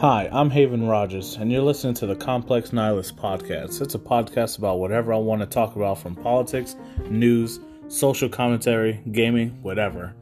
Hi, I'm Haven Rogers, and you're listening to the Complex Nihilist Podcast. It's a podcast about whatever I want to talk about from politics, news, social commentary, gaming, whatever.